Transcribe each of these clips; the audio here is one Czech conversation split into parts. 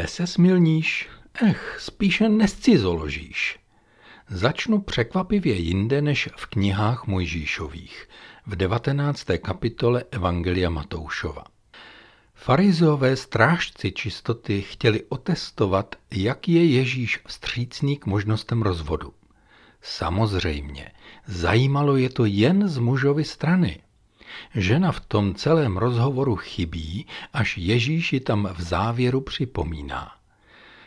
Nesesmilníš? Ech, spíše nescizoložíš. Začnu překvapivě jinde než v knihách Mojžíšových, v 19. kapitole Evangelia Matoušova. Farizeové strážci čistoty chtěli otestovat, jak je Ježíš vstřícný k možnostem rozvodu. Samozřejmě, zajímalo je to jen z mužovy strany. Žena v tom celém rozhovoru chybí, až Ježíš ji tam v závěru připomíná.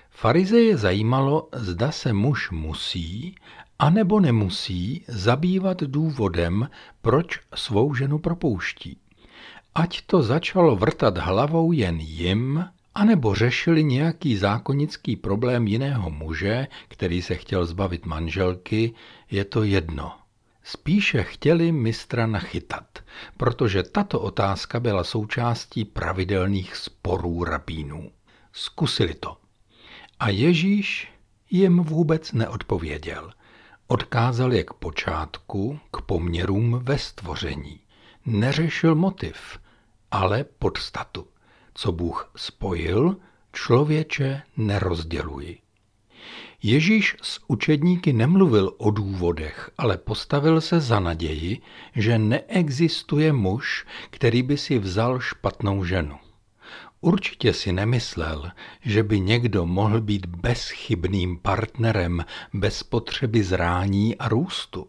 Farizeje zajímalo, zda se muž musí, anebo nemusí zabývat důvodem, proč svou ženu propouští. Ať to začalo vrtat hlavou jen jim, anebo řešili nějaký zákonický problém jiného muže, který se chtěl zbavit manželky, je to jedno. Spíše chtěli mistra nachytat, protože tato otázka byla součástí pravidelných sporů rabínů. Zkusili to. A Ježíš jim vůbec neodpověděl. Odkázal je k počátku, k poměrům ve stvoření. Neřešil motiv, ale podstatu. Co Bůh spojil, člověče nerozděluji. Ježíš s učedníky nemluvil o důvodech, ale postavil se za naději, že neexistuje muž, který by si vzal špatnou ženu. Určitě si nemyslel, že by někdo mohl být bezchybným partnerem bez potřeby zrání a růstu.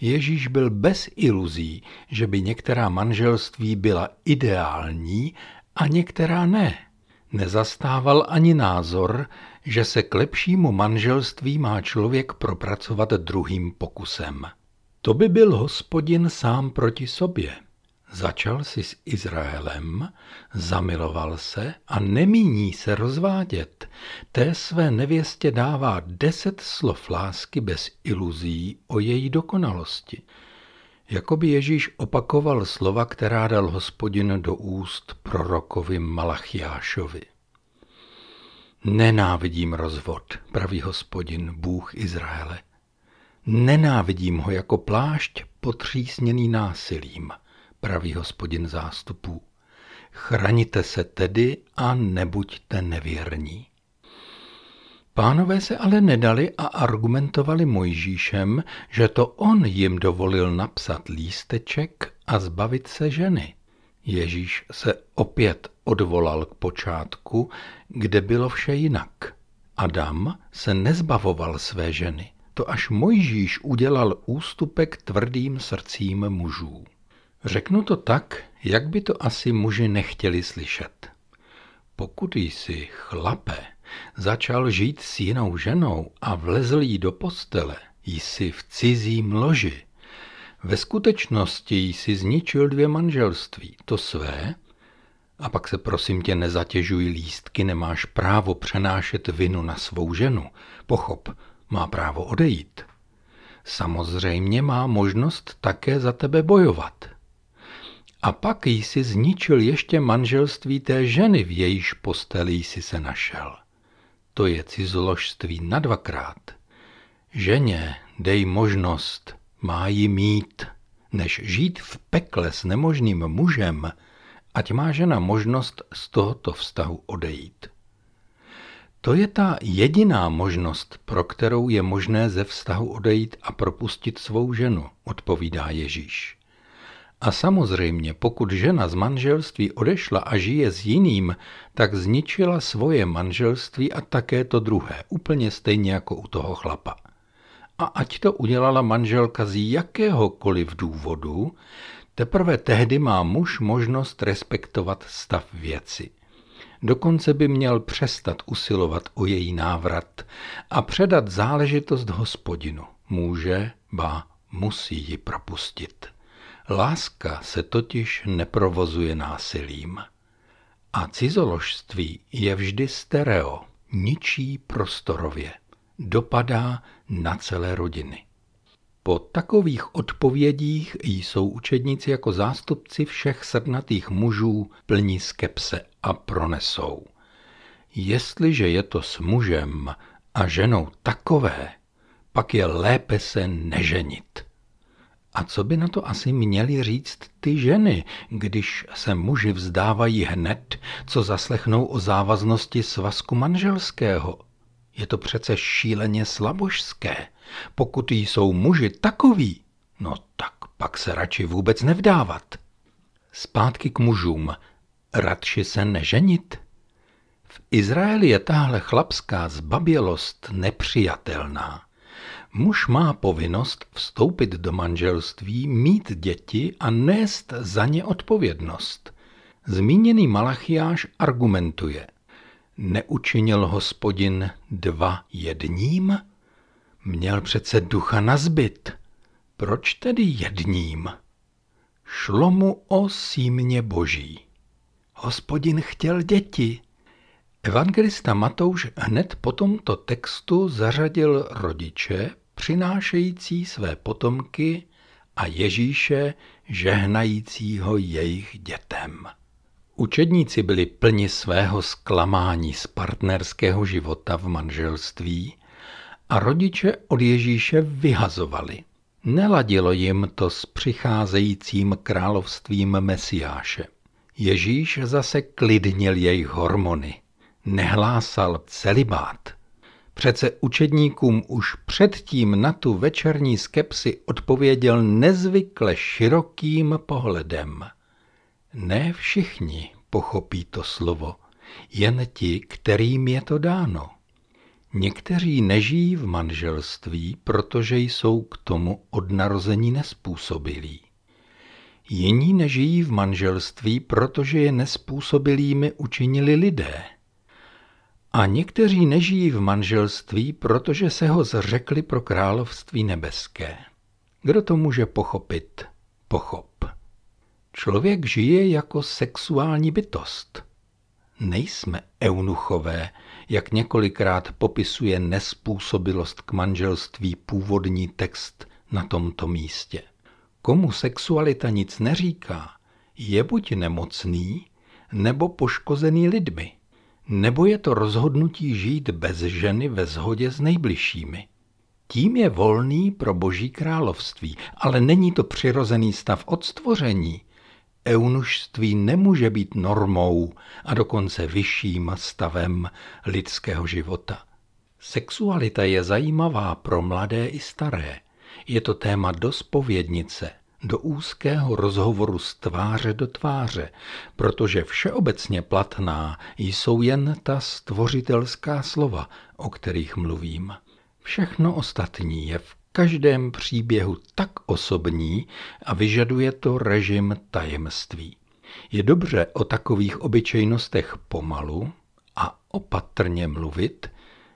Ježíš byl bez iluzí, že by některá manželství byla ideální a některá ne. Nezastával ani názor, že se k lepšímu manželství má člověk propracovat druhým pokusem. To by byl hospodin sám proti sobě. Začal si s Izraelem, zamiloval se a nemíní se rozvádět. Té své nevěstě dává deset slov lásky bez iluzí o její dokonalosti. Jakoby Ježíš opakoval slova, která dal hospodin do úst prorokovi Malachiášovi. Nenávidím rozvod, pravý hospodin, Bůh Izraele. Nenávidím ho jako plášť potřísněný násilím – praví hospodin zástupů. Chraňte se tedy a nebuďte nevěrní. Pánové se ale nedali a argumentovali Mojžíšem, že to on jim dovolil napsat lísteček a zbavit se ženy. Ježíš se opět odvolal k počátku, kde bylo vše jinak. Adam se nezbavoval své ženy. To až Mojžíš udělal ústupek tvrdým srdcím mužů. Řeknu to tak, jak by to asi muži nechtěli slyšet. Pokud jsi, chlape, začal žít s jinou ženou a vlezl jí do postele, jsi v cizím loži. Ve skutečnosti jsi zničil dvě manželství, to své, a pak se prosím tě nezatěžuj lístky, nemáš právo přenášet vinu na svou ženu. Pochop, má právo odejít. Samozřejmě má možnost také za tebe bojovat – a pak jsi zničil ještě manželství té ženy, v jejíž posteli jsi se našel. To je cizoložství na dvakrát. Ženě dej možnost, má ji mít, než žít v pekle s nemožným mužem, ať má žena možnost z tohoto vztahu odejít. To je ta jediná možnost, pro kterou je možné ze vztahu odejít a propustit svou ženu, odpovídá Ježíš. A samozřejmě, pokud žena z manželství odešla a žije s jiným, tak zničila svoje manželství a také to druhé, úplně stejně jako u toho chlapa. A ať to udělala manželka z jakéhokoliv důvodu, teprve tehdy má muž možnost respektovat stav věci. Dokonce by měl přestat usilovat o její návrat a předat záležitost hospodinu. Může, ba, musí ji propustit. Láska se totiž neprovozuje násilím. A cizoložství je vždy stereo, ničí prostorově, dopadá na celé rodiny. Po takových odpovědích jsou učedníci jako zástupci všech srdnatých mužů plní skepse a pronesou. Jestliže je to s mužem a ženou takové, pak je lépe se neženit A co by na to asi měly říct ty ženy, když se muži vzdávají hned, co zaslechnou o závaznosti svazku manželského? Je to přece šíleně slabožské. Pokud jsou muži takoví, no tak pak se radši vůbec nevdávat. Zpátky k mužům. Radši se neženit? V Izraeli je tahle chlapská zbabělost nepřijatelná. Muž má povinnost vstoupit do manželství, mít děti a nést za ně odpovědnost. Zmíněný Malachiáš argumentuje. Neučinil hospodin dva jedním? Měl přece ducha na zbyt. Proč tedy jedním? Šlo mu o símě boží. Hospodin chtěl děti. Evangelista Matouš hned po tomto textu zařadil rodiče, přinášející své potomky a Ježíše, žehnajícího jejich dětem. Učedníci byli plni svého zklamání z partnerského života v manželství a rodiče od Ježíše vyhazovali. Neladilo jim to s přicházejícím královstvím Mesiáše. Ježíš zase klidnil jejich hormony. Nehlásal celibát. Přece učedníkům už předtím na tu večerní skepsi odpověděl nezvykle širokým pohledem. Ne všichni pochopí to slovo, jen ti, kterým je to dáno. Někteří nežijí v manželství, protože jsou k tomu od narození nespůsobilí. Jiní nežijí v manželství, protože je nespůsobilými učinili lidé. A někteří nežijí v manželství, protože se ho zřekli pro království nebeské. Kdo to může pochopit? Pochop. Člověk žije jako sexuální bytost. Nejsme eunuchové, jak několikrát popisuje nespůsobilost k manželství původní text na tomto místě. Komu sexualita nic neříká, je buď nemocný, nebo poškozený lidmi, nebo je to rozhodnutí žít bez ženy ve shodě s nejbližšími. Tím je volný pro boží království, ale není to přirozený stav od stvoření, eunušství nemůže být normou a dokonce vyšším stavem lidského života. Sexualita je zajímavá pro mladé i staré. Je to téma do spovědnice, do úzkého rozhovoru z tváře do tváře, protože všeobecně platná jsou jen ta stvořitelská slova, o kterých mluvím. Všechno ostatní je v každém příběhu tak osobní a vyžaduje to režim tajemství. Je dobře o takových obyčejnostech pomalu a opatrně mluvit,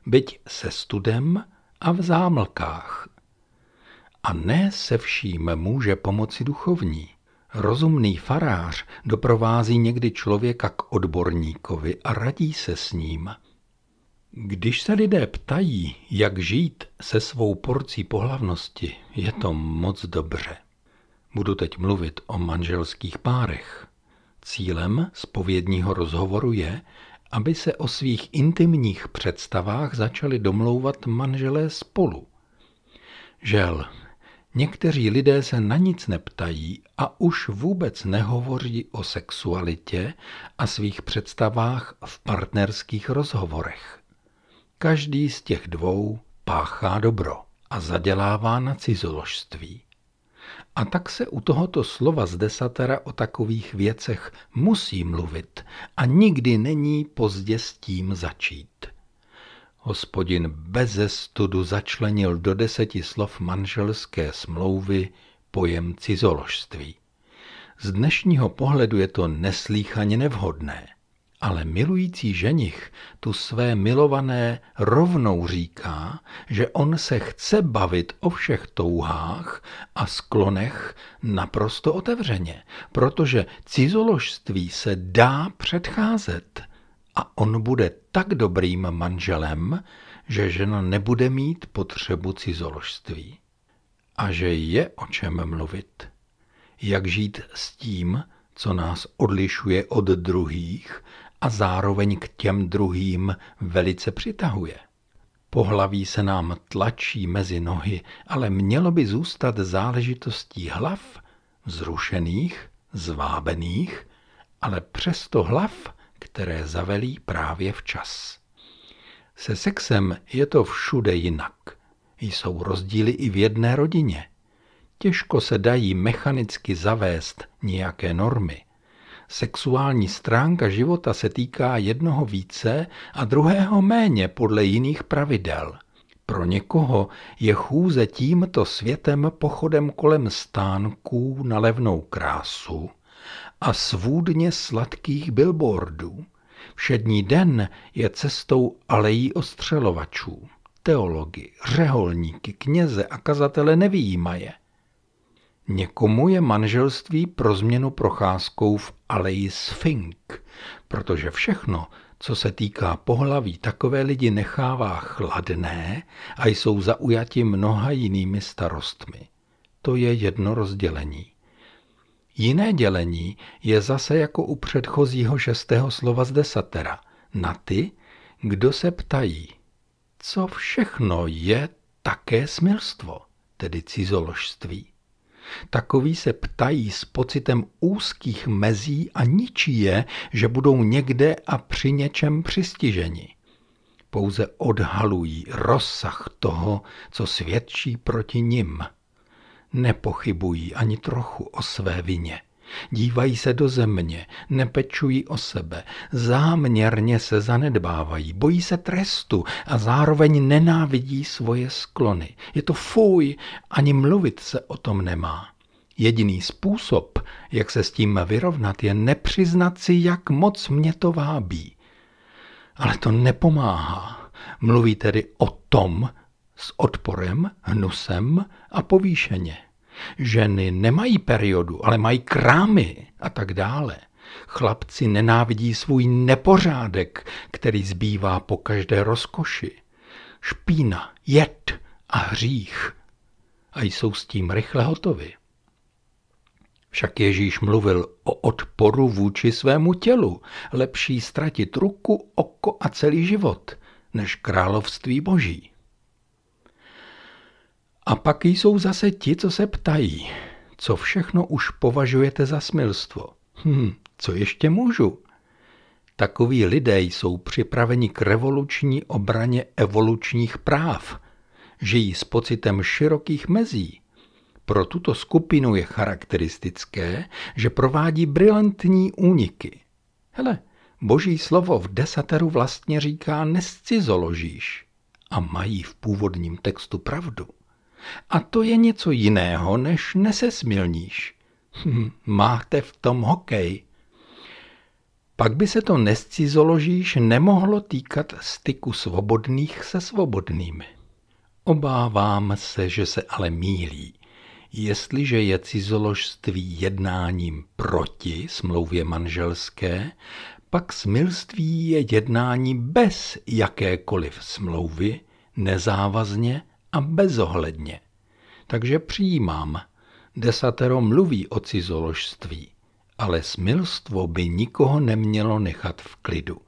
byť se studem a v zámlkách. A ne se vším může pomoci duchovní. Rozumný farář doprovází někdy člověka k odborníkovi a radí se s ním – když se lidé ptají, jak žít se svou porcí pohlavnosti, je to moc dobře. Budu teď mluvit o manželských párech. Cílem spovědního rozhovoru je, aby se o svých intimních představách začali domlouvat manželé spolu. Žel, někteří lidé se na nic neptají a už vůbec nehovoří o sexualitě a svých představách v partnerských rozhovorech. Každý z těch dvou páchá dobro a zadělává na cizoložství. A tak se u tohoto slova z desatera o takových věcech musí mluvit a nikdy není pozdě s tím začít. Hospodin beze studu začlenil do deseti slov manželské smlouvy pojem cizoložství. Z dnešního pohledu je to neslíchaně nevhodné – ale milující ženich tu své milované rovnou říká, že on se chce bavit o všech touhách a sklonech naprosto otevřeně, protože cizoložství se dá předcházet a on bude tak dobrým manželem, že žena nebude mít potřebu cizoložství. A že je o čem mluvit. Jak žít s tím, co nás odlišuje od druhých a zároveň k těm druhým velice přitahuje. Pohlaví se nám tlačí mezi nohy, ale mělo by zůstat záležitostí hlav, zrušených, zvábených, ale přesto hlav, které zavelí právě včas. Se sexem je to všude jinak. Jsou rozdíly i v jedné rodině. Těžko se dají mechanicky zavést nějaké normy. Sexuální stránka života se týká jednoho více a druhého méně podle jiných pravidel. Pro někoho je chůze tímto světem pochodem kolem stánků na levnou krásu a svůdně sladkých billboardů. Všední den je cestou alejí ostřelovačů. Teology, řeholníky, kněze a kazatele nevýjímaje. Někomu je manželství pro změnu procházkou v aleji Sfink, protože všechno, co se týká pohlaví, takové lidi nechává chladné a jsou zaujati mnoha jinými starostmi. To je jedno rozdělení. Jiné dělení je zase jako u předchozího šestého slova z desatera na ty, kdo se ptají, co všechno je také smilstvo, tedy cizoložství. Takoví se ptají s pocitem úzkých mezí a ničí je, že budou někde a při něčem přistiženi. Pouze odhalují rozsah toho, co svědčí proti nim. Nepochybují ani trochu o své vině. Dívají se do země, nepečují o sebe, záměrně se zanedbávají, bojí se trestu a zároveň nenávidí svoje sklony. Je to fuj, ani mluvit se o tom nemá. Jediný způsob, jak se s tím vyrovnat, je nepřiznat si, jak moc mě to vábí. Ale to nepomáhá. Mluví tedy o tom s odporem, hnusem a povýšeně. Ženy nemají periodu, ale mají krámy a tak dále. Chlapci nenávidí svůj nepořádek, který zbývá po každé rozkoši. Špína, jed a hřích. A jsou s tím rychle hotovi. Však Ježíš mluvil o odporu vůči svému tělu. Lepší ztratit ruku, oko a celý život, než království boží. A pak jsou zase ti, co se ptají, co všechno už považujete za smilstvo. Hm, co ještě můžu? Takoví lidé jsou připraveni k revoluční obraně evolučních práv. Žijí s pocitem širokých mezí. Pro tuto skupinu je charakteristické, že provádí brilantní úniky. Hele, boží slovo v desateru vlastně říká nescizoložíš. A mají v původním textu pravdu. A to je něco jiného, než nesesmilníš. Hm, máte v tom hokej. Pak by se to nescizoložíš nemohlo týkat styku svobodných se svobodnými. Obávám se, že se ale mílí. Jestliže je cizoložství jednáním proti smlouvě manželské, pak smilství je jednání bez jakékoliv smlouvy, nezávazně a bezohledně. Takže přijímám, desatero mluví o cizoložství, ale smilstvo by nikoho nemělo nechat v klidu.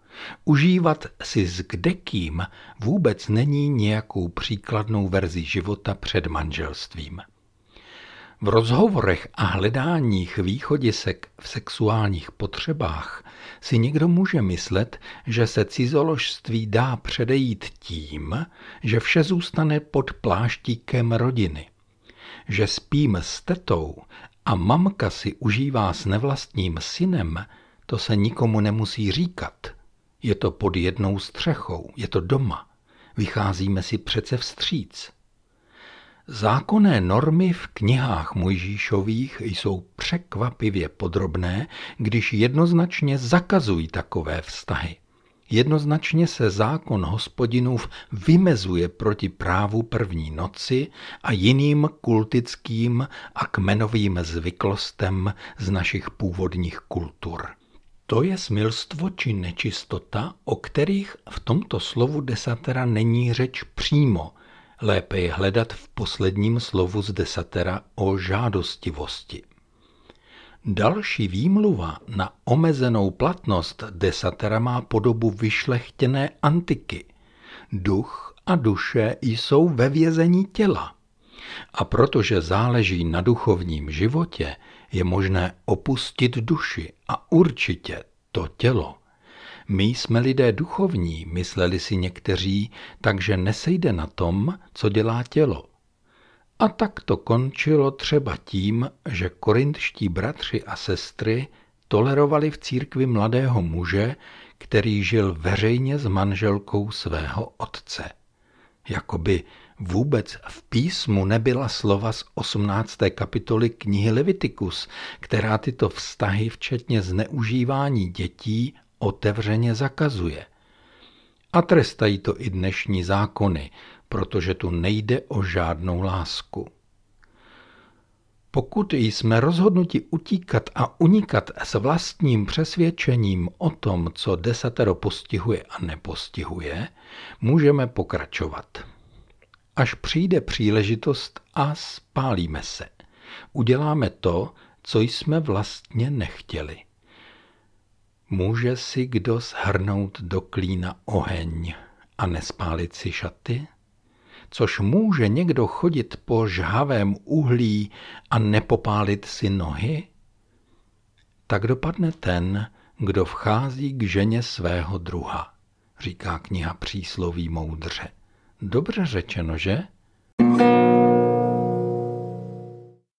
Užívat si s kdekým vůbec není nějakou příkladnou verzi života před manželstvím. V rozhovorech a hledáních východisek v sexuálních potřebách si někdo může myslet, že se cizoložství dá předejít tím, že vše zůstane pod pláštíkem rodiny. Že spím s tetou a mamka si užívá s nevlastním synem, to se nikomu nemusí říkat. Je to pod jednou střechou, je to doma. Vycházíme si přece vstříc. Zákonné normy v knihách Mojžíšových jsou překvapivě podrobné, když jednoznačně zakazují takové vztahy. Jednoznačně se zákon hospodinův vymezuje proti právu první noci a jiným kultickým a kmenovým zvyklostem z našich původních kultur. To je smilstvo či nečistota, o kterých v tomto slovu desatera není řeč přímo – Lépe je hledat v posledním slovu z desatera o žádostivosti. Další výmluva na omezenou platnost desatera má podobu vyšlechtěné antiky. Duch a duše jsou ve vězení těla. A protože záleží na duchovním životě, je možné opustit duši a určitě to tělo. My jsme lidé duchovní, mysleli si někteří, takže nesejde na tom, co dělá tělo. A tak to končilo třeba tím, že korintští bratři a sestry tolerovali v církvi mladého muže, který žil veřejně s manželkou svého otce. Jakoby vůbec v písmu nebyla slova z 18. kapitoly knihy Levitikus, která tyto vztahy, včetně zneužívání dětí, otevřeně zakazuje. A trestají to i dnešní zákony, protože tu nejde o žádnou lásku. Pokud jsme rozhodnuti utíkat a unikat s vlastním přesvědčením o tom, co desatero postihuje a nepostihuje, můžeme pokračovat. Až přijde příležitost a spálíme se. Uděláme to, co jsme vlastně nechtěli. Může si kdo shrnout do klína oheň a nespálit si šaty? Což může někdo chodit po žhavém uhlí a nepopálit si nohy? Tak dopadne ten, kdo vchází k ženě svého druha, říká kniha přísloví moudře. Dobře řečeno, že? thank you